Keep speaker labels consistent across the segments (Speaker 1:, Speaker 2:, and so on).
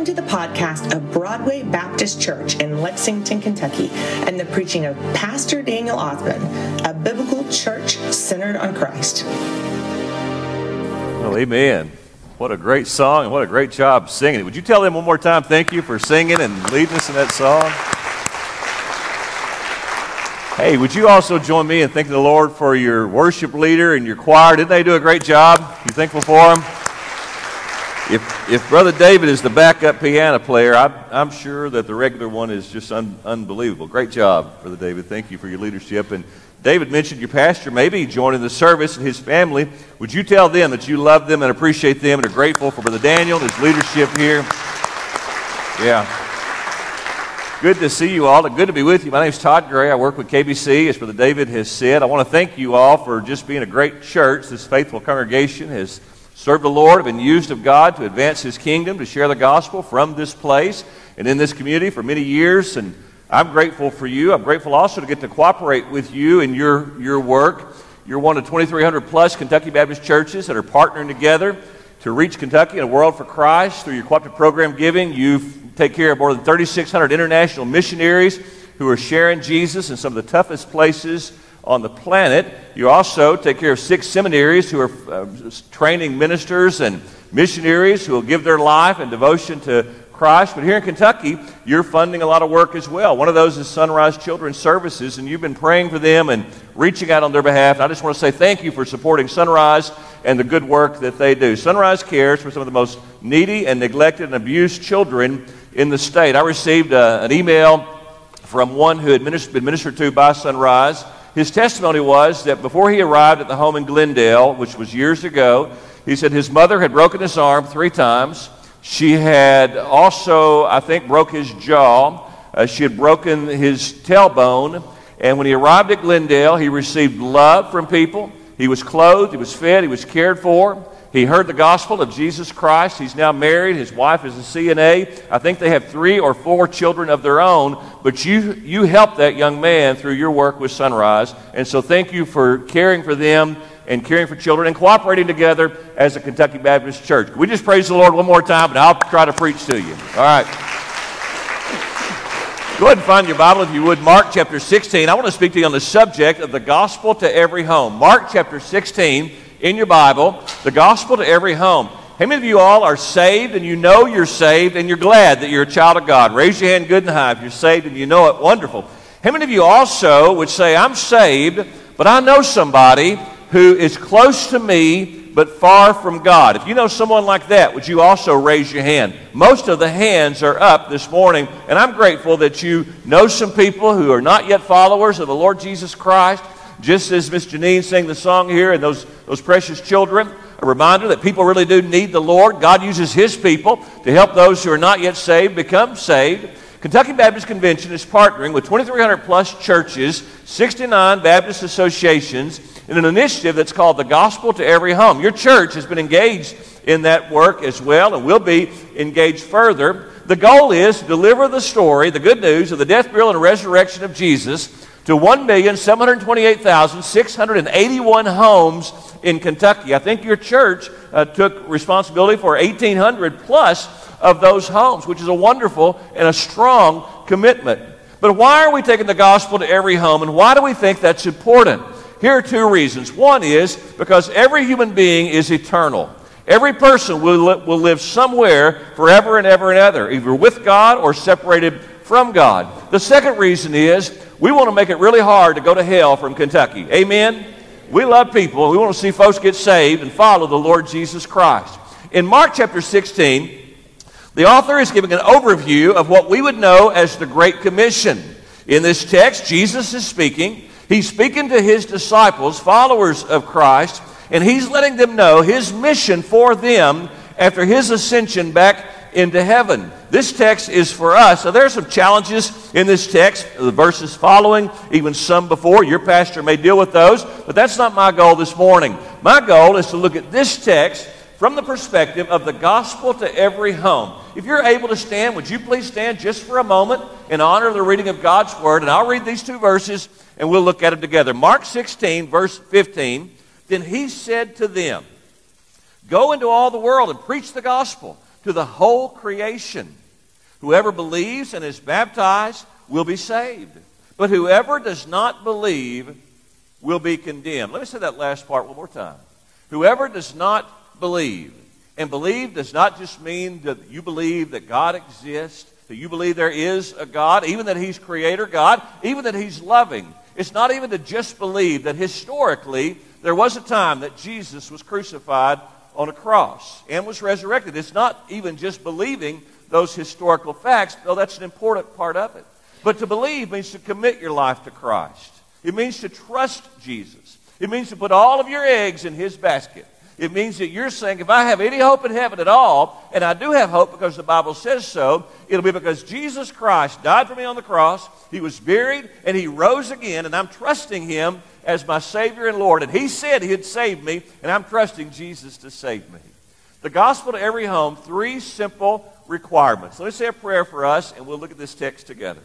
Speaker 1: Welcome to the podcast of Broadway Baptist Church in Lexington, Kentucky, and the preaching of Pastor Daniel Othman, a biblical church centered on Christ.
Speaker 2: Well, amen. What a great song and what a great job singing it. Would you tell them one more time thank you for singing and leading us in that song? Hey, would you also join me in thanking the Lord for your worship leader and your choir? Didn't they do a great job? You thankful for them? If, if Brother David is the backup piano player, I, I'm sure that the regular one is just un, unbelievable. Great job, Brother David. Thank you for your leadership. And David mentioned your pastor maybe joining the service and his family. Would you tell them that you love them and appreciate them and are grateful for Brother Daniel and his leadership here? Yeah. Good to see you all. Good to be with you. My name is Todd Gray. I work with KBC, as Brother David has said. I want to thank you all for just being a great church. This faithful congregation has served the Lord, been used of God to advance His kingdom, to share the gospel from this place and in this community for many years. And I'm grateful for you. I'm grateful also to get to cooperate with you in your, your work. You're one of 2,300 plus Kentucky Baptist churches that are partnering together to reach Kentucky and a world for Christ through your cooperative program giving. You take care of more than 3,600 international missionaries who are sharing Jesus in some of the toughest places on the planet. You also take care of six seminaries who are uh, training ministers and missionaries who will give their life and devotion to Christ. But here in Kentucky, you're funding a lot of work as well. One of those is Sunrise Children's Services, and you've been praying for them and reaching out on their behalf. And I just want to say thank you for supporting Sunrise and the good work that they do. Sunrise cares for some of the most needy and neglected and abused children in the state. I received uh, an email from one who had been ministered to by Sunrise his testimony was that before he arrived at the home in Glendale, which was years ago, he said his mother had broken his arm three times. She had also, I think, broke his jaw. Uh, she had broken his tailbone. And when he arrived at Glendale, he received love from people. He was clothed, he was fed, he was cared for. He heard the gospel of Jesus Christ. He's now married. His wife is a CNA. I think they have three or four children of their own. But you, you helped that young man through your work with Sunrise. And so thank you for caring for them and caring for children and cooperating together as a Kentucky Baptist church. We just praise the Lord one more time, and I'll try to preach to you. All right. Go ahead and find your Bible if you would. Mark chapter 16. I want to speak to you on the subject of the gospel to every home. Mark chapter 16 in your Bible, the gospel to every home. How many of you all are saved and you know you're saved and you're glad that you're a child of God? Raise your hand good and high if you're saved and you know it. Wonderful. How many of you also would say, I'm saved, but I know somebody who is close to me but far from God? If you know someone like that, would you also raise your hand? Most of the hands are up this morning, and I'm grateful that you know some people who are not yet followers of the Lord Jesus Christ just as Miss Janine sang the song here and those, those precious children, a reminder that people really do need the Lord. God uses His people to help those who are not yet saved become saved. Kentucky Baptist Convention is partnering with 2,300 plus churches, 69 Baptist associations, in an initiative that's called the Gospel to Every Home. Your church has been engaged in that work as well and will be engaged further. The goal is to deliver the story, the good news of the death, burial, and resurrection of Jesus to 1,728,681 homes in Kentucky. I think your church uh, took responsibility for 1,800 plus of those homes, which is a wonderful and a strong commitment. But why are we taking the gospel to every home, and why do we think that's important? Here are two reasons. One is because every human being is eternal. Every person will, li- will live somewhere forever and ever and ever, either with God or separated from God. The second reason is we want to make it really hard to go to hell from Kentucky. Amen? We love people. We want to see folks get saved and follow the Lord Jesus Christ. In Mark chapter 16, the author is giving an overview of what we would know as the Great Commission. In this text, Jesus is speaking. He's speaking to his disciples, followers of Christ, and he's letting them know his mission for them after his ascension back into heaven. This text is for us. So there are some challenges in this text, the verses following, even some before. Your pastor may deal with those, but that's not my goal this morning. My goal is to look at this text from the perspective of the gospel to every home. If you're able to stand, would you please stand just for a moment in honor of the reading of God's word? And I'll read these two verses and we'll look at them together. Mark 16, verse 15. Then he said to them, Go into all the world and preach the gospel to the whole creation. Whoever believes and is baptized will be saved. But whoever does not believe will be condemned. Let me say that last part one more time. Whoever does not believe, and believe does not just mean that you believe that God exists, that you believe there is a God, even that He's creator God, even that He's loving. It's not even to just believe that historically there was a time that Jesus was crucified on a cross and was resurrected. It's not even just believing those historical facts, though that's an important part of it. But to believe means to commit your life to Christ. It means to trust Jesus. It means to put all of your eggs in His basket. It means that you're saying, if I have any hope in heaven at all, and I do have hope because the Bible says so, it'll be because Jesus Christ died for me on the cross, He was buried, and He rose again, and I'm trusting Him as my Savior and Lord. And He said He'd save me, and I'm trusting Jesus to save me. The gospel to every home, three simple requirements. Let me say a prayer for us, and we'll look at this text together.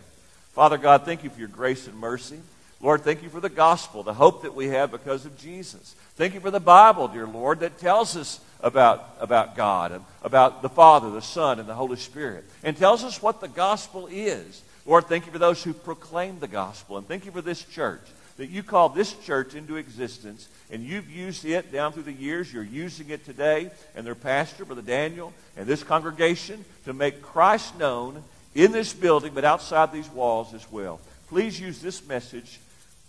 Speaker 2: Father God, thank you for your grace and mercy. Lord, thank you for the gospel, the hope that we have because of Jesus. Thank you for the Bible, dear Lord, that tells us about, about God and about the Father, the Son, and the Holy Spirit, and tells us what the gospel is. Lord, thank you for those who proclaim the gospel, and thank you for this church, that you called this church into existence, and you've used it down through the years. You're using it today, and their pastor, Brother Daniel, and this congregation to make Christ known in this building, but outside these walls as well. Please use this message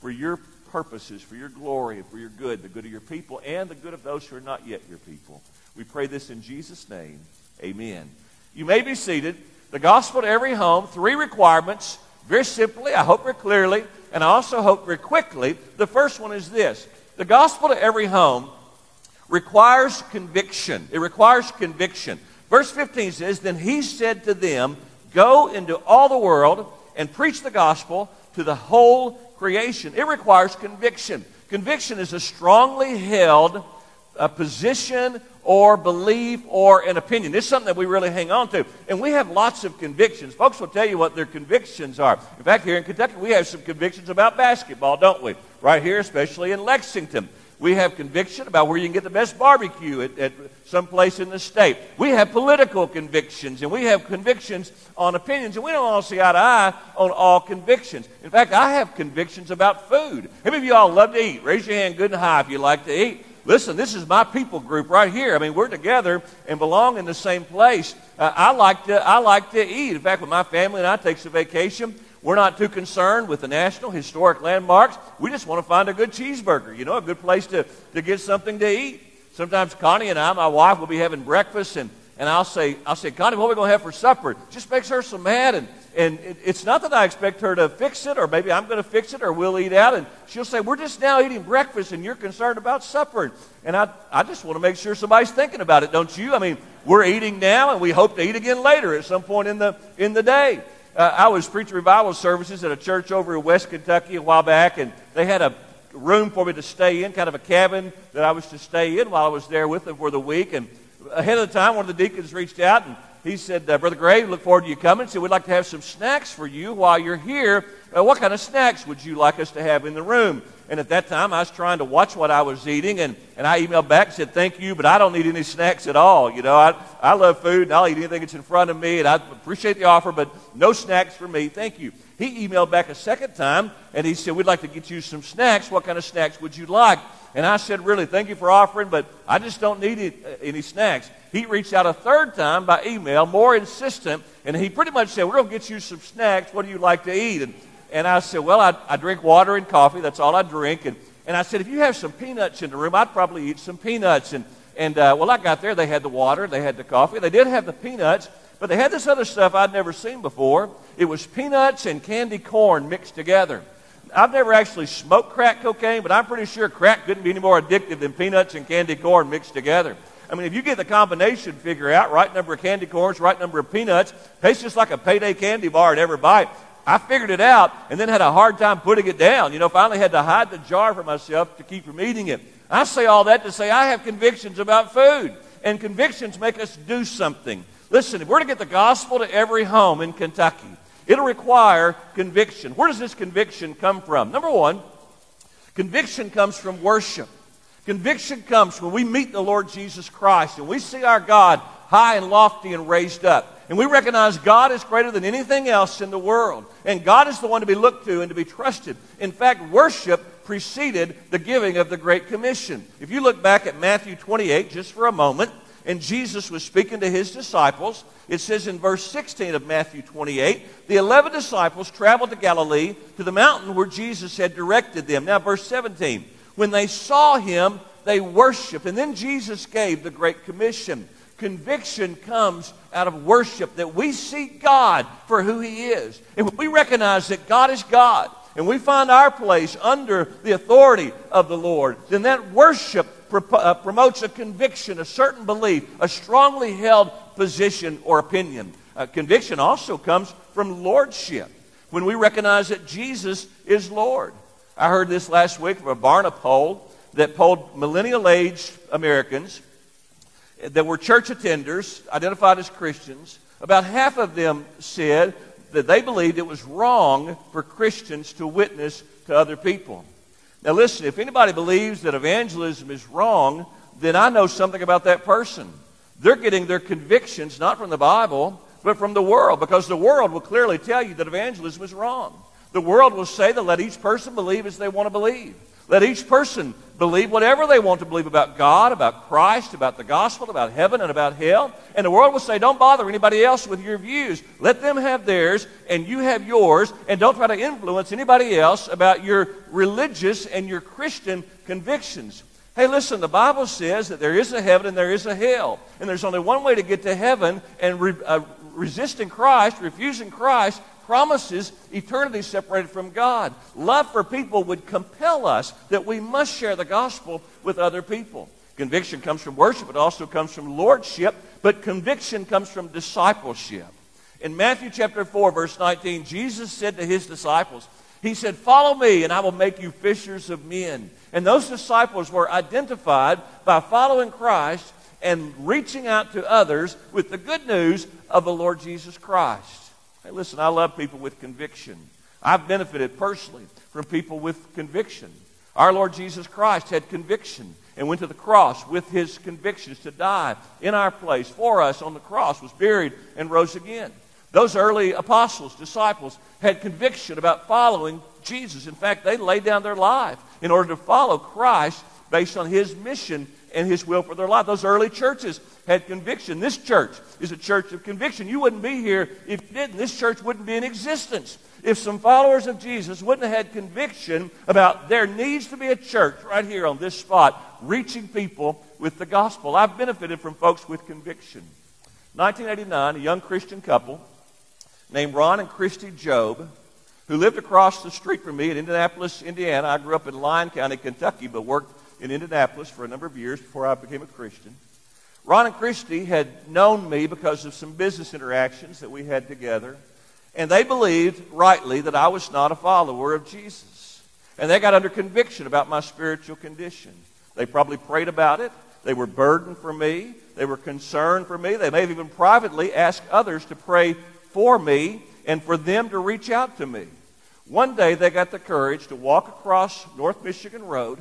Speaker 2: for your purposes, for your glory, for your good, the good of your people, and the good of those who are not yet your people. We pray this in Jesus' name. Amen. You may be seated. The gospel to every home, three requirements, very simply, I hope very clearly, and I also hope very quickly. The first one is this the gospel to every home requires conviction. It requires conviction. Verse 15 says, Then he said to them, Go into all the world and preach the gospel to the whole creation. It requires conviction. Conviction is a strongly held a position or belief or an opinion. It's something that we really hang on to. And we have lots of convictions. Folks will tell you what their convictions are. In fact, here in Kentucky, we have some convictions about basketball, don't we? Right here, especially in Lexington. We have conviction about where you can get the best barbecue at, at some place in the state. We have political convictions, and we have convictions on opinions, and we don't all see eye to eye on all convictions. In fact, I have convictions about food. How many of you all love to eat? Raise your hand good and high if you like to eat. Listen, this is my people group right here. I mean, we're together and belong in the same place. Uh, I like to I like to eat. In fact, when my family and I take a vacation, we're not too concerned with the national historic landmarks. We just want to find a good cheeseburger, you know, a good place to, to get something to eat. Sometimes Connie and I, my wife, will be having breakfast, and, and I'll say, I'll say, Connie, what are we going to have for supper? Just makes her so mad. And, and it, it's not that I expect her to fix it, or maybe I'm going to fix it, or we'll eat out. And she'll say, We're just now eating breakfast, and you're concerned about supper. And I, I just want to make sure somebody's thinking about it, don't you? I mean, we're eating now, and we hope to eat again later at some point in the, in the day. Uh, I was preaching revival services at a church over in West Kentucky a while back, and they had a room for me to stay in, kind of a cabin that I was to stay in while I was there with them for the week. And ahead of the time, one of the deacons reached out and he said, uh, Brother Gray, look forward to you coming. He said, We'd like to have some snacks for you while you're here. Uh, what kind of snacks would you like us to have in the room? And at that time, I was trying to watch what I was eating, and, and I emailed back and said, Thank you, but I don't need any snacks at all. You know, I, I love food, and I'll eat anything that's in front of me, and I appreciate the offer, but no snacks for me. Thank you. He emailed back a second time, and he said, We'd like to get you some snacks. What kind of snacks would you like? And I said, Really, thank you for offering, but I just don't need any, uh, any snacks. He reached out a third time by email, more insistent, and he pretty much said, We're going to get you some snacks. What do you like to eat? And and I said, Well, I, I drink water and coffee. That's all I drink. And, and I said, If you have some peanuts in the room, I'd probably eat some peanuts. And, and uh, well, I got there. They had the water, they had the coffee. They did have the peanuts, but they had this other stuff I'd never seen before. It was peanuts and candy corn mixed together. I've never actually smoked crack cocaine, but I'm pretty sure crack couldn't be any more addictive than peanuts and candy corn mixed together. I mean, if you get the combination figure out, right number of candy corns, right number of peanuts, tastes just like a payday candy bar at every bite. I figured it out and then had a hard time putting it down. You know, finally had to hide the jar for myself to keep from eating it. I say all that to say I have convictions about food, and convictions make us do something. Listen, if we're to get the gospel to every home in Kentucky, it'll require conviction. Where does this conviction come from? Number one, conviction comes from worship. Conviction comes when we meet the Lord Jesus Christ and we see our God high and lofty and raised up. And we recognize God is greater than anything else in the world. And God is the one to be looked to and to be trusted. In fact, worship preceded the giving of the Great Commission. If you look back at Matthew 28 just for a moment, and Jesus was speaking to his disciples, it says in verse 16 of Matthew 28 the 11 disciples traveled to Galilee to the mountain where Jesus had directed them. Now, verse 17 when they saw him, they worshiped. And then Jesus gave the Great Commission. Conviction comes out of worship that we see God for who He is. And we recognize that God is God and we find our place under the authority of the Lord, then that worship uh, promotes a conviction, a certain belief, a strongly held position or opinion. Uh, conviction also comes from lordship when we recognize that Jesus is Lord. I heard this last week from a Barna poll that polled millennial aged Americans that were church attenders, identified as Christians, about half of them said that they believed it was wrong for Christians to witness to other people. Now, listen, if anybody believes that evangelism is wrong, then I know something about that person. They're getting their convictions not from the Bible, but from the world, because the world will clearly tell you that evangelism is wrong. The world will say that let each person believe as they want to believe. Let each person believe whatever they want to believe about God, about Christ, about the gospel, about heaven, and about hell. And the world will say, don't bother anybody else with your views. Let them have theirs, and you have yours, and don't try to influence anybody else about your religious and your Christian convictions. Hey, listen, the Bible says that there is a heaven and there is a hell. And there's only one way to get to heaven, and re- uh, resisting Christ, refusing Christ, promises eternity separated from God. Love for people would compel us that we must share the gospel with other people. Conviction comes from worship, it also comes from lordship, but conviction comes from discipleship. In Matthew chapter 4, verse 19, Jesus said to his disciples, He said, Follow me, and I will make you fishers of men. And those disciples were identified by following Christ and reaching out to others with the good news of the Lord Jesus Christ. Hey, listen, I love people with conviction. I've benefited personally from people with conviction. Our Lord Jesus Christ had conviction and went to the cross with his convictions to die in our place for us on the cross, was buried, and rose again. Those early apostles, disciples, had conviction about following Jesus. In fact, they laid down their life in order to follow Christ based on his mission and his will for their life. Those early churches had conviction. This church is a church of conviction. You wouldn't be here if you didn't. This church wouldn't be in existence if some followers of Jesus wouldn't have had conviction about there needs to be a church right here on this spot reaching people with the gospel. I've benefited from folks with conviction. 1989, a young Christian couple named Ron and Christy Job, who lived across the street from me in Indianapolis, Indiana. I grew up in Lyon County, Kentucky, but worked in Indianapolis for a number of years before I became a Christian. Ron and Christy had known me because of some business interactions that we had together, and they believed rightly that I was not a follower of Jesus. And they got under conviction about my spiritual condition. They probably prayed about it. They were burdened for me. They were concerned for me. They may have even privately asked others to pray for me and for them to reach out to me. One day they got the courage to walk across North Michigan Road,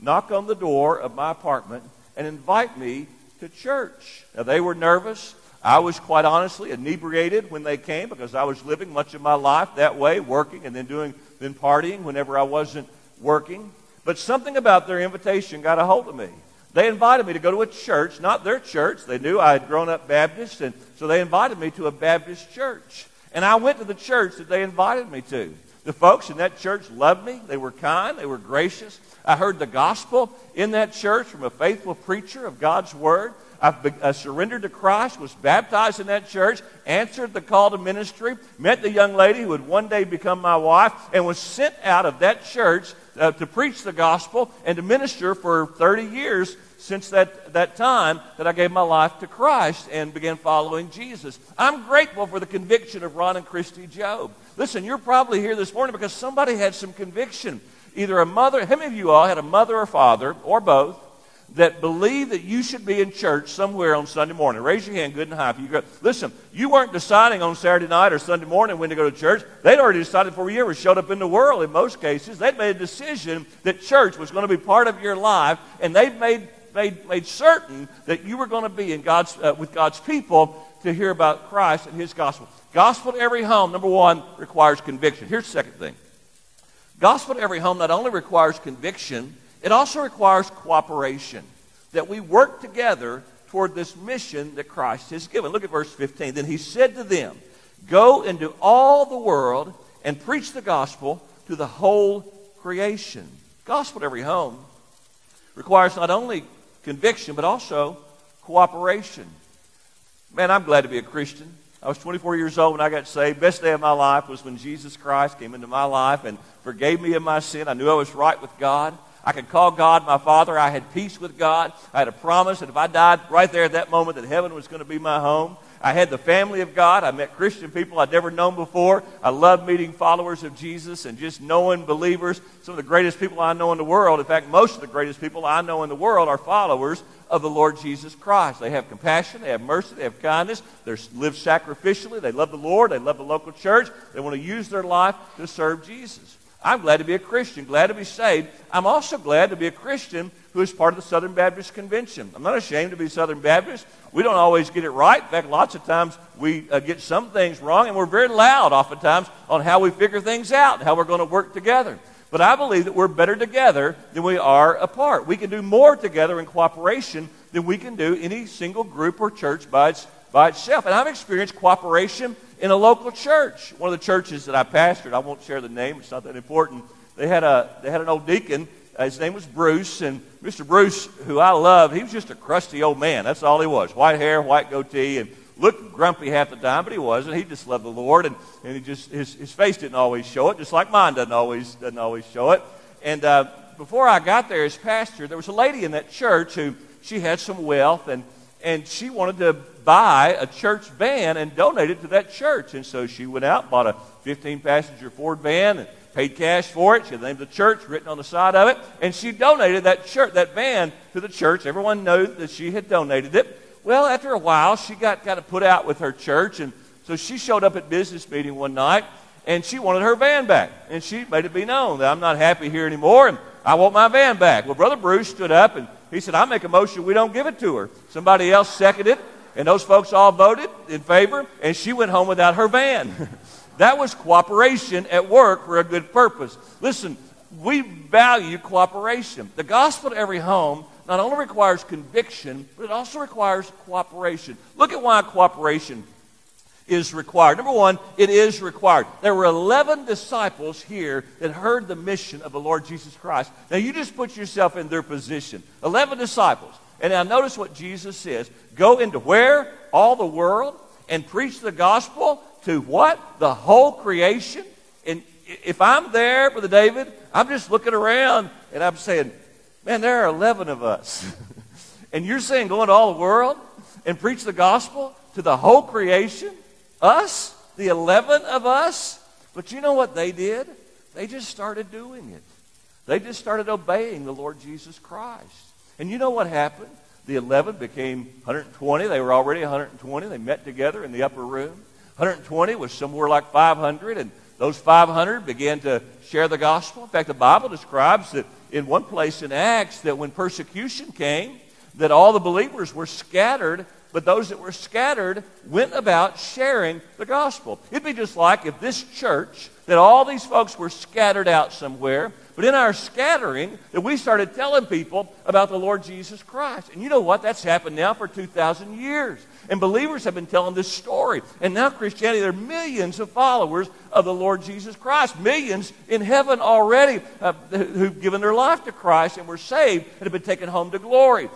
Speaker 2: knock on the door of my apartment, and invite me to church. Now, they were nervous. I was quite honestly inebriated when they came because I was living much of my life that way, working and then doing, then partying whenever I wasn't working. But something about their invitation got a hold of me. They invited me to go to a church, not their church. They knew I had grown up Baptist, and so they invited me to a Baptist church. And I went to the church that they invited me to. The folks in that church loved me. They were kind. They were gracious. I heard the gospel in that church from a faithful preacher of God's word. I, surrendered to Christ, was baptized in that church, answered the call to ministry, met the young lady who would one day become my wife, and was sent out of that church uh, to preach the gospel and to minister for 30 years since that, that time that I gave my life to Christ and began following Jesus. I'm grateful for the conviction of Ron and Christy Job. Listen, you're probably here this morning because somebody had some conviction either a mother, how many of you all had a mother or father, or both, that believed that you should be in church somewhere on Sunday morning? Raise your hand good and high. If you go, listen, you weren't deciding on Saturday night or Sunday morning when to go to church. They'd already decided before you ever showed up in the world in most cases. They'd made a decision that church was going to be part of your life, and they made made, made certain that you were going to be in God's, uh, with God's people to hear about Christ and his gospel. Gospel to every home, number one, requires conviction. Here's the second thing. Gospel to every home not only requires conviction, it also requires cooperation. That we work together toward this mission that Christ has given. Look at verse 15. Then he said to them, Go into all the world and preach the gospel to the whole creation. Gospel to every home requires not only conviction, but also cooperation. Man, I'm glad to be a Christian. I was 24 years old when I got saved. Best day of my life was when Jesus Christ came into my life and forgave me of my sin. I knew I was right with God. I could call God my Father. I had peace with God. I had a promise that if I died right there at that moment, that heaven was going to be my home. I had the family of God. I met Christian people I'd never known before. I love meeting followers of Jesus and just knowing believers. Some of the greatest people I know in the world, in fact, most of the greatest people I know in the world are followers of the Lord Jesus Christ. They have compassion, they have mercy, they have kindness, they live sacrificially, they love the Lord, they love the local church, they want to use their life to serve Jesus. I'm glad to be a Christian, glad to be saved. I'm also glad to be a Christian who is part of the Southern Baptist Convention. I'm not ashamed to be Southern Baptist. We don't always get it right. In fact, lots of times we uh, get some things wrong, and we're very loud oftentimes on how we figure things out, how we're going to work together. But I believe that we're better together than we are apart. We can do more together in cooperation than we can do any single group or church by, its, by itself. And I've experienced cooperation in a local church. One of the churches that I pastored, I won't share the name, it's not that important. They had, a, they had an old deacon his name was Bruce, and Mr. Bruce, who I love, he was just a crusty old man. That's all he was. White hair, white goatee, and looked grumpy half the time, but he wasn't. He just loved the Lord, and, and he just his, his face didn't always show it, just like mine doesn't always doesn't always show it. And uh, before I got there as pastor, there was a lady in that church who she had some wealth, and and she wanted to buy a church van and donate it to that church. And so she went out, bought a 15 passenger Ford van, and paid cash for it. She had the name of the church written on the side of it, and she donated that church, that van, to the church. Everyone knew that she had donated it. Well, after a while, she got kind of put out with her church, and so she showed up at business meeting one night, and she wanted her van back, and she made it be known that I'm not happy here anymore, and I want my van back. Well, Brother Bruce stood up and he said, I make a motion we don't give it to her. Somebody else seconded and those folks all voted in favor, and she went home without her van. That was cooperation at work for a good purpose. Listen, we value cooperation. The gospel to every home not only requires conviction, but it also requires cooperation. Look at why cooperation is required. Number one, it is required. There were 11 disciples here that heard the mission of the Lord Jesus Christ. Now, you just put yourself in their position. 11 disciples. And now notice what Jesus says Go into where? All the world and preach the gospel to what? The whole creation. And if I'm there, Brother David, I'm just looking around and I'm saying, man, there are 11 of us. and you're saying go into all the world and preach the gospel to the whole creation? Us? The 11 of us? But you know what they did? They just started doing it. They just started obeying the Lord Jesus Christ. And you know what happened? The 11 became 120. They were already 120. They met together in the upper room. 120 was somewhere like 500, and those 500 began to share the gospel. In fact, the Bible describes that in one place in Acts that when persecution came, that all the believers were scattered, but those that were scattered went about sharing the gospel. It'd be just like if this church, that all these folks were scattered out somewhere, but in our scattering, that we started telling people about the Lord Jesus Christ. And you know what? That's happened now for 2,000 years. And believers have been telling this story. And now, Christianity, there are millions of followers of the Lord Jesus Christ. Millions in heaven already uh, who've given their life to Christ and were saved and have been taken home to glory.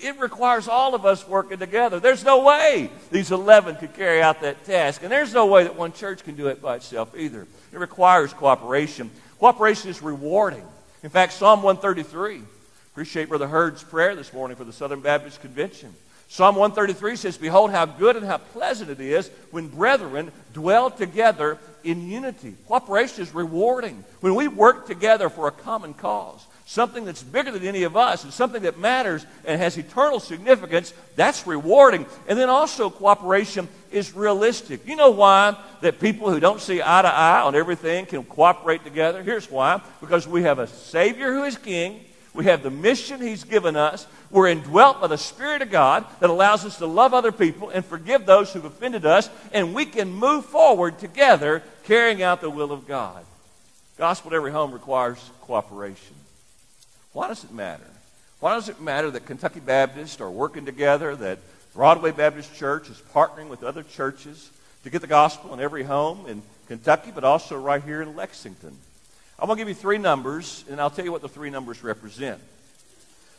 Speaker 2: It requires all of us working together. There's no way these 11 could carry out that task. And there's no way that one church can do it by itself either. It requires cooperation. Cooperation is rewarding. In fact, Psalm 133, appreciate Brother Hurd's prayer this morning for the Southern Baptist Convention. Psalm 133 says, Behold, how good and how pleasant it is when brethren dwell together in unity. Cooperation is rewarding. When we work together for a common cause, something that's bigger than any of us and something that matters and has eternal significance, that's rewarding. And then also, cooperation is realistic. You know why that people who don't see eye to eye on everything can cooperate together? Here's why because we have a Savior who is King We have the mission He's given us. We're indwelt by the Spirit of God that allows us to love other people and forgive those who've offended us, and we can move forward together carrying out the will of God. Gospel to every home requires cooperation. Why does it matter? Why does it matter that Kentucky Baptists are working together, that Broadway Baptist Church is partnering with other churches to get the gospel in every home in Kentucky, but also right here in Lexington? I'm going to give you three numbers, and I'll tell you what the three numbers represent.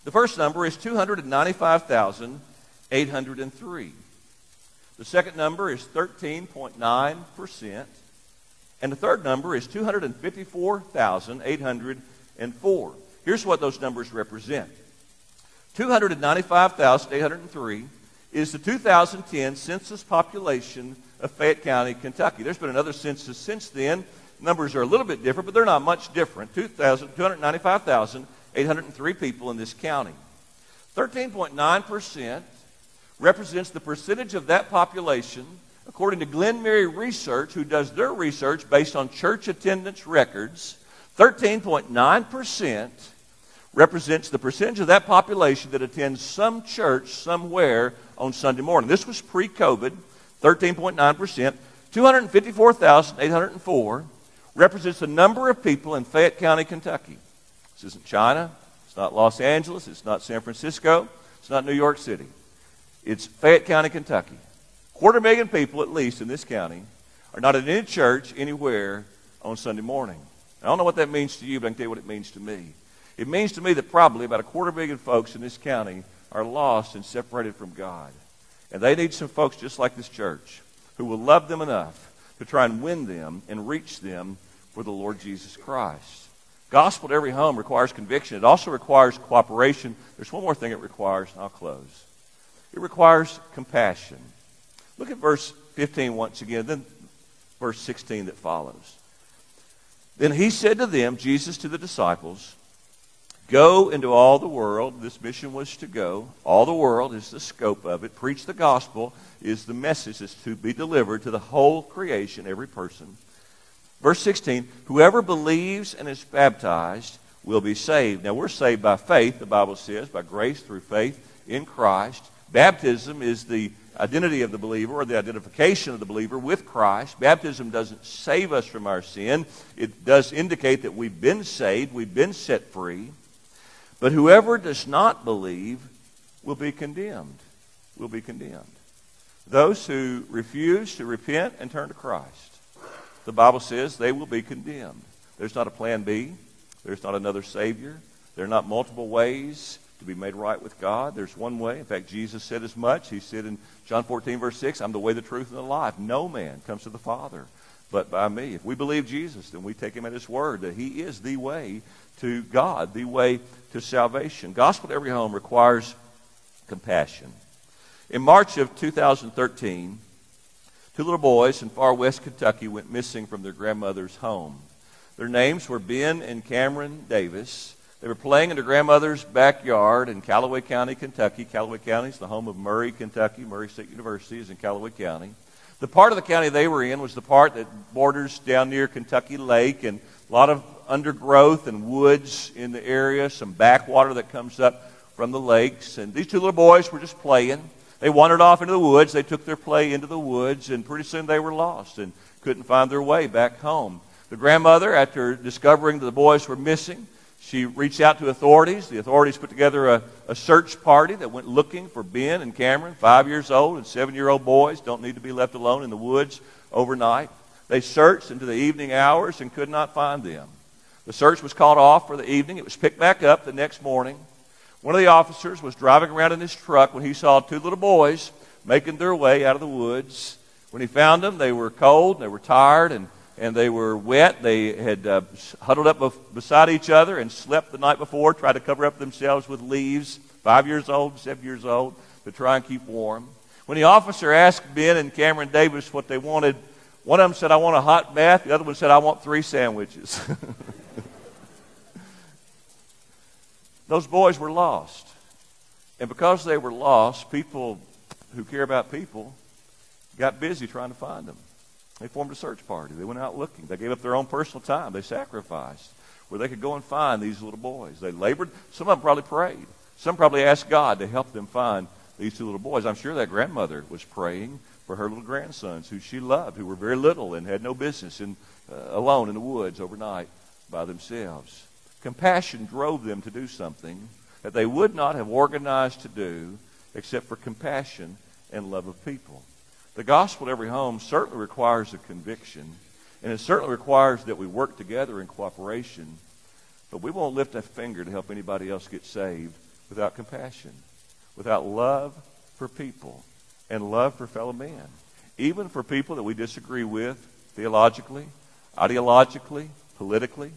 Speaker 2: The first number is 295,803. The second number is 13.9%. And the third number is 254,804. Here's what those numbers represent 295,803 is the 2010 census population of Fayette County, Kentucky. There's been another census since then numbers are a little bit different, but they're not much different. 295,803 people in this county. 13.9% represents the percentage of that population, according to Glenmary Research, who does their research based on church attendance records. 13.9% represents the percentage of that population that attends some church somewhere on Sunday morning. This was pre COVID, 13.9%. 254,804 represents the number of people in Fayette County, Kentucky. This isn't China. It's not Los Angeles. It's not San Francisco. It's not New York City. It's Fayette County, Kentucky. Quarter million people, at least, in this county are not in any church anywhere on Sunday morning. I don't know what that means to you, but I can tell you what it means to me. It means to me that probably about a quarter million folks in this county are lost and separated from God. And they need some folks just like this church who will love them enough to try and win them and reach them for the Lord Jesus Christ. Gospel to every home requires conviction. It also requires cooperation. There's one more thing it requires, and I'll close. It requires compassion. Look at verse 15 once again, then verse 16 that follows. Then he said to them, Jesus to the disciples, Go into all the world. This mission was to go. All the world is the scope of it. Preach the gospel is the message that's to be delivered to the whole creation, every person. Verse 16 Whoever believes and is baptized will be saved. Now, we're saved by faith, the Bible says, by grace through faith in Christ. Baptism is the identity of the believer or the identification of the believer with Christ. Baptism doesn't save us from our sin, it does indicate that we've been saved, we've been set free. But whoever does not believe will be condemned. Will be condemned. Those who refuse to repent and turn to Christ the Bible says they will be condemned. There's not a plan B. There's not another Savior. There are not multiple ways to be made right with God. There's one way. In fact, Jesus said as much. He said in John 14, verse 6, I'm the way, the truth, and the life. No man comes to the Father but by me. If we believe Jesus, then we take him at his word that he is the way to God, the way to salvation. Gospel to every home requires compassion. In March of 2013, Two little boys in far west Kentucky went missing from their grandmother's home. Their names were Ben and Cameron Davis. They were playing in their grandmother's backyard in Calloway County, Kentucky. Calloway County is the home of Murray, Kentucky. Murray State University is in Calloway County. The part of the county they were in was the part that borders down near Kentucky Lake and a lot of undergrowth and woods in the area, some backwater that comes up from the lakes. And these two little boys were just playing. They wandered off into the woods. They took their play into the woods, and pretty soon they were lost and couldn't find their way back home. The grandmother, after discovering that the boys were missing, she reached out to authorities. The authorities put together a, a search party that went looking for Ben and Cameron, five years old and seven year old boys, don't need to be left alone in the woods overnight. They searched into the evening hours and could not find them. The search was called off for the evening. It was picked back up the next morning. One of the officers was driving around in his truck when he saw two little boys making their way out of the woods. When he found them, they were cold, they were tired, and, and they were wet. They had uh, huddled up beside each other and slept the night before, tried to cover up themselves with leaves, five years old, seven years old, to try and keep warm. When the officer asked Ben and Cameron Davis what they wanted, one of them said, I want a hot bath. The other one said, I want three sandwiches. Those boys were lost. And because they were lost, people who care about people got busy trying to find them. They formed a search party. They went out looking. They gave up their own personal time. They sacrificed. where they could go and find these little boys. They labored. Some of them probably prayed. Some probably asked God to help them find these two little boys. I'm sure that grandmother was praying for her little grandsons who she loved, who were very little and had no business in, uh, alone in the woods overnight by themselves. Compassion drove them to do something that they would not have organized to do except for compassion and love of people. The gospel at every home certainly requires a conviction, and it certainly requires that we work together in cooperation, but we won't lift a finger to help anybody else get saved without compassion, without love for people and love for fellow men, even for people that we disagree with theologically, ideologically, politically,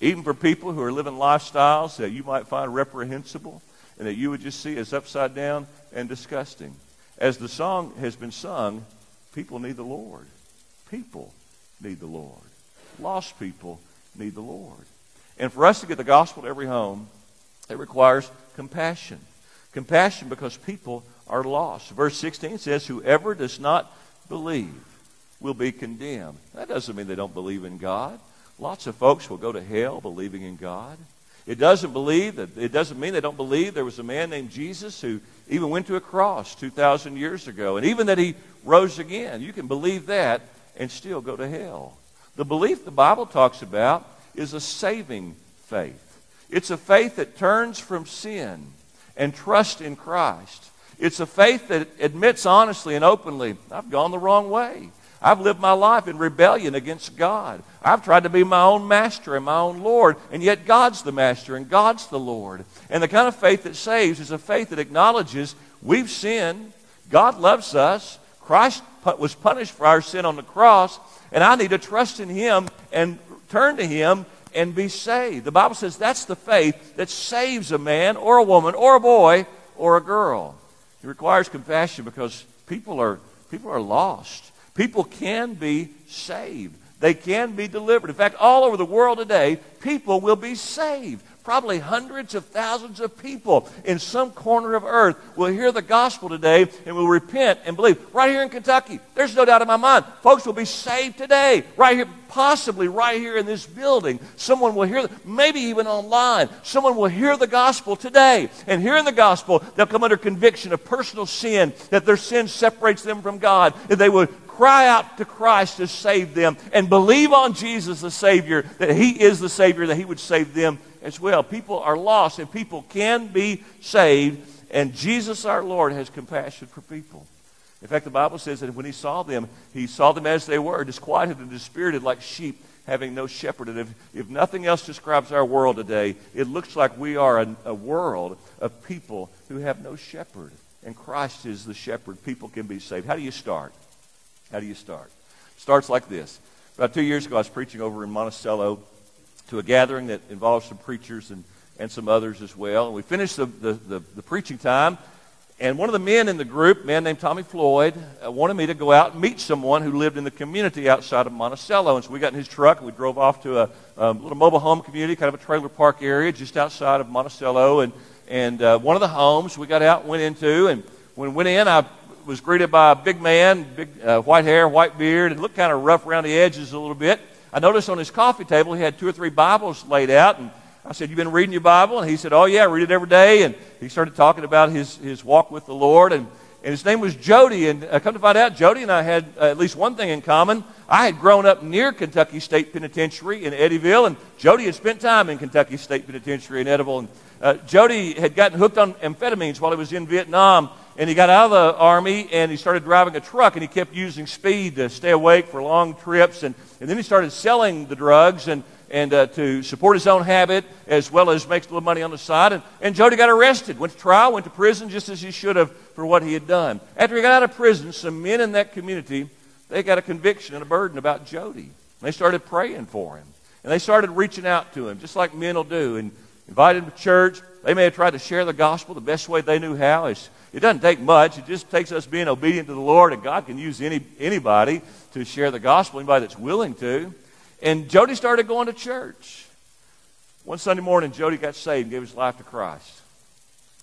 Speaker 2: even for people who are living lifestyles that you might find reprehensible and that you would just see as upside down and disgusting. As the song has been sung, people need the Lord. People need the Lord. Lost people need the Lord. And for us to get the gospel to every home, it requires compassion. Compassion because people are lost. Verse 16 says, Whoever does not believe will be condemned. That doesn't mean they don't believe in God. Lots of folks will go to hell believing in God. It doesn't believe that it doesn't mean they don't believe there was a man named Jesus who even went to a cross 2,000 years ago, and even that he rose again. You can believe that and still go to hell. The belief the Bible talks about is a saving faith. It's a faith that turns from sin and trust in Christ. It's a faith that admits honestly and openly, I've gone the wrong way. I've lived my life in rebellion against God. I've tried to be my own master and my own Lord, and yet God's the master and God's the Lord. And the kind of faith that saves is a faith that acknowledges we've sinned, God loves us, Christ was punished for our sin on the cross, and I need to trust in Him and turn to Him and be saved. The Bible says that's the faith that saves a man or a woman or a boy or a girl. It requires compassion because people are, people are lost. People can be saved. They can be delivered. In fact, all over the world today, people will be saved. Probably hundreds of thousands of people in some corner of earth will hear the gospel today and will repent and believe. Right here in Kentucky, there's no doubt in my mind, folks will be saved today. Right here, possibly right here in this building. Someone will hear, maybe even online, someone will hear the gospel today. And hearing the gospel, they'll come under conviction of personal sin, that their sin separates them from God, and they would cry out to Christ to save them and believe on Jesus the Savior, that He is the Savior, that He would save them as well. People are lost and people can be saved, and Jesus our Lord has compassion for people. In fact, the Bible says that when He saw them, He saw them as they were, disquieted and dispirited like sheep having no shepherd. And if, if nothing else describes our world today, it looks like we are a, a world of people who have no shepherd. And Christ is the shepherd. People can be saved. How do you start? How do you start? Starts like this. About two years ago, I was preaching over in Monticello to a gathering that involved some preachers and, and some others as well. And we finished the, the, the, the preaching time, and one of the men in the group, a man named Tommy Floyd, uh, wanted me to go out and meet someone who lived in the community outside of Monticello. And so we got in his truck and we drove off to a, a little mobile home community, kind of a trailer park area just outside of Monticello. And, and uh, one of the homes we got out and went into. And when we went in, I was greeted by a big man, big uh, white hair, white beard, and looked kind of rough around the edges a little bit. I noticed on his coffee table he had two or three Bibles laid out, and I said, "You've been reading your Bible?" And he said, "Oh yeah, I read it every day." And he started talking about his his walk with the Lord, and and his name was Jody. And uh, come to find out, Jody and I had uh, at least one thing in common. I had grown up near Kentucky State Penitentiary in Eddyville, and Jody had spent time in Kentucky State Penitentiary in Eddyville. And uh, Jody had gotten hooked on amphetamines while he was in Vietnam, and he got out of the army and he started driving a truck and he kept using speed to stay awake for long trips. And, and then he started selling the drugs and, and uh, to support his own habit as well as make a little money on the side. And, and Jody got arrested, went to trial, went to prison just as he should have for what he had done. After he got out of prison, some men in that community, they got a conviction and a burden about Jody. and They started praying for him. And they started reaching out to him, just like men will do, and invited him to church. They may have tried to share the gospel the best way they knew how. Is it doesn't take much. It just takes us being obedient to the Lord, and God can use any, anybody to share the gospel, anybody that's willing to. And Jody started going to church. One Sunday morning, Jody got saved and gave his life to Christ.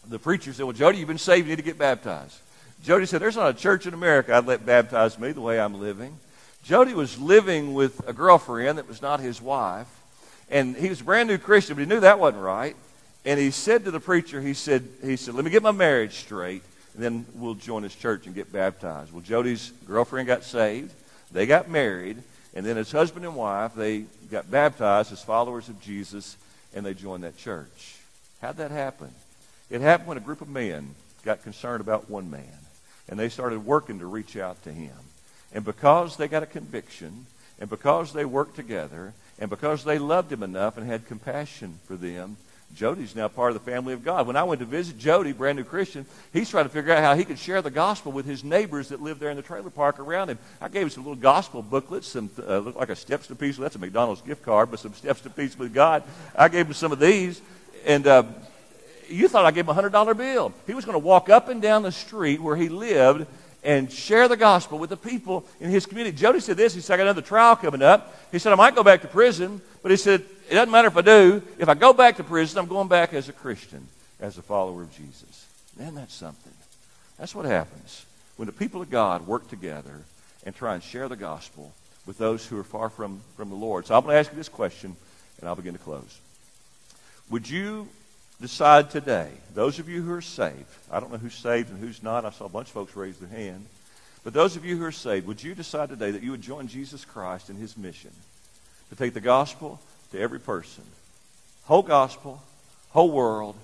Speaker 2: The preacher said, Well, Jody, you've been saved. You need to get baptized. Jody said, There's not a church in America I'd let baptize me the way I'm living. Jody was living with a girlfriend that was not his wife. And he was a brand new Christian, but he knew that wasn't right. And he said to the preacher, he said, he said, let me get my marriage straight, and then we'll join his church and get baptized. Well, Jody's girlfriend got saved. They got married. And then as husband and wife, they got baptized as followers of Jesus, and they joined that church. How'd that happen? It happened when a group of men got concerned about one man, and they started working to reach out to him. And because they got a conviction, and because they worked together, and because they loved him enough and had compassion for them, Jody's now part of the family of God. When I went to visit Jody, brand new Christian, he's trying to figure out how he could share the gospel with his neighbors that live there in the trailer park around him. I gave him some little gospel booklets, some uh, look like a steps to peace. That's a McDonald's gift card, but some steps to peace with God. I gave him some of these, and uh, you thought I gave him a hundred dollar bill. He was going to walk up and down the street where he lived and share the gospel with the people in his community. Jody said this. He said, I got another trial coming up. He said, I might go back to prison, but he said, it doesn't matter if I do. If I go back to prison, I'm going back as a Christian, as a follower of Jesus. Man, that's something. That's what happens when the people of God work together and try and share the gospel with those who are far from, from the Lord. So I'm going to ask you this question, and I'll begin to close. Would you decide today, those of you who are saved, I don't know who's saved and who's not. I saw a bunch of folks raise their hand. But those of you who are saved, would you decide today that you would join Jesus Christ in his mission to take the gospel to every person? Whole gospel, whole world,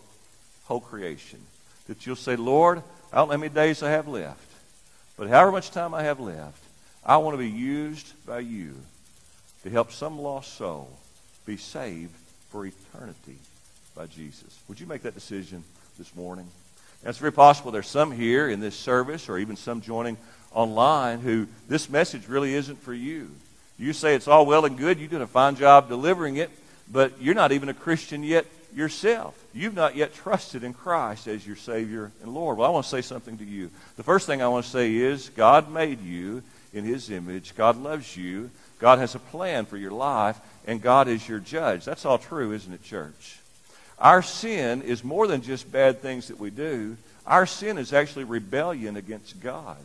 Speaker 2: whole creation. That you'll say, Lord, I don't know how many days I have left, but however much time I have left, I want to be used by you to help some lost soul be saved for eternity by Jesus. Would you make that decision this morning? It's very possible there's some here in this service or even some joining online who this message really isn't for you. You say it's all well and good, you did a fine job delivering it, but you're not even a Christian yet yourself. You've not yet trusted in Christ as your Savior and Lord. Well, I want to say something to you. The first thing I want to say is God made you in His image. God loves you. God has a plan for your life, and God is your judge. That's all true, isn't it, church? Our sin is more than just bad things that we do. Our sin is actually rebellion against God.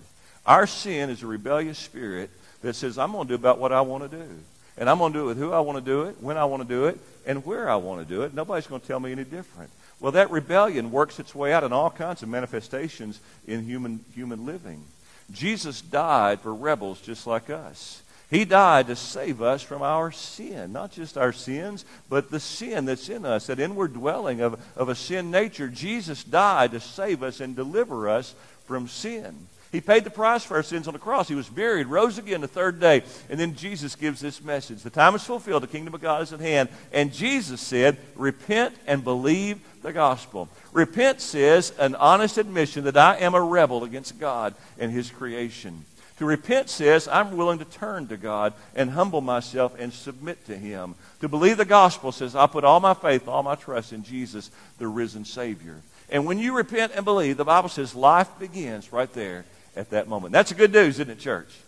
Speaker 2: Our sin is a rebellious spirit that says, I'm going to do about what I want to do. And I'm going to do it with who I want to do it, when I want to do it, and where I want to do it. Nobody's going to tell me any different. Well, that rebellion works its way out in all kinds of manifestations in human, human living. Jesus died for rebels just like us. He died to save us from our sin, not just our sins, but the sin that's in us, that inward dwelling of, of a sin nature. Jesus died to save us and deliver us from sin. He paid the price for our sins on the cross. He was buried, rose again the third day. And then Jesus gives this message The time is fulfilled, the kingdom of God is at hand. And Jesus said, Repent and believe the gospel. Repent says an honest admission that I am a rebel against God and his creation. To repent says, I'm willing to turn to God and humble myself and submit to Him. To believe the gospel says, I put all my faith, all my trust in Jesus, the risen Savior. And when you repent and believe, the Bible says life begins right there at that moment. That's good news, isn't it, church?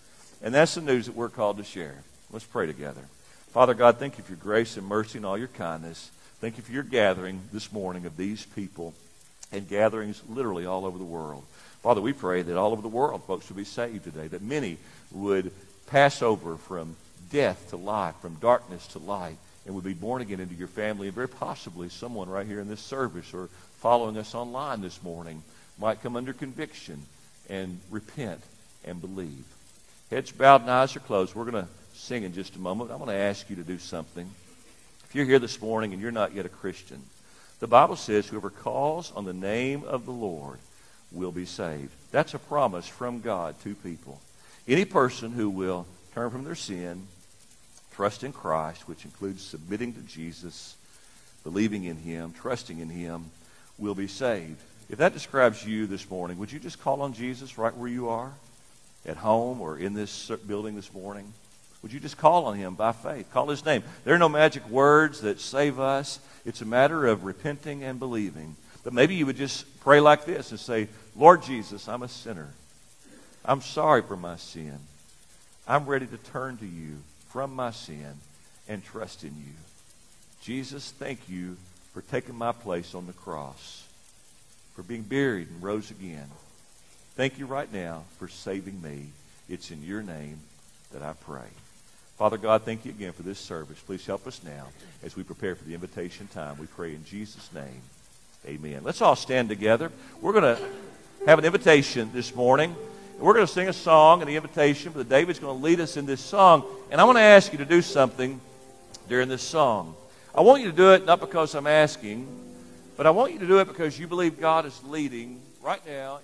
Speaker 2: And that's the news that we're called to share. Let's pray together. Father God, thank you for your grace and mercy and all your kindness. Thank you for your gathering this morning of these people and gatherings literally all over the world. Father, we pray that all over the world folks would be saved today, that many would pass over from death to life, from darkness to light, and would be born again into your family. And very possibly someone right here in this service or following us online this morning might come under conviction and repent and believe. Heads bowed and eyes are closed. We're going to sing in just a moment. I'm going to ask you to do something. If you're here this morning and you're not yet a Christian, the Bible says, whoever calls on the name of the Lord will be saved. That's a promise from God to people. Any person who will turn from their sin, trust in Christ, which includes submitting to Jesus, believing in Him, trusting in Him, will be saved. If that describes you this morning, would you just call on Jesus right where you are? At home or in this building this morning? Would you just call on him by faith? Call his name. There are no magic words that save us. It's a matter of repenting and believing. But maybe you would just pray like this and say, Lord Jesus, I'm a sinner. I'm sorry for my sin. I'm ready to turn to you from my sin and trust in you. Jesus, thank you for taking my place on the cross, for being buried and rose again. Thank you right now for saving me. It's in your name that I pray. Father God, thank you again for this service. Please help us now as we prepare for the invitation time. We pray in Jesus' name. Amen. Let's all stand together. We're going to have an invitation this morning. We're going to sing a song and the invitation, but David's going to lead us in this song. And I want to ask you to do something during this song. I want you to do it not because I'm asking, but I want you to do it because you believe God is leading right now.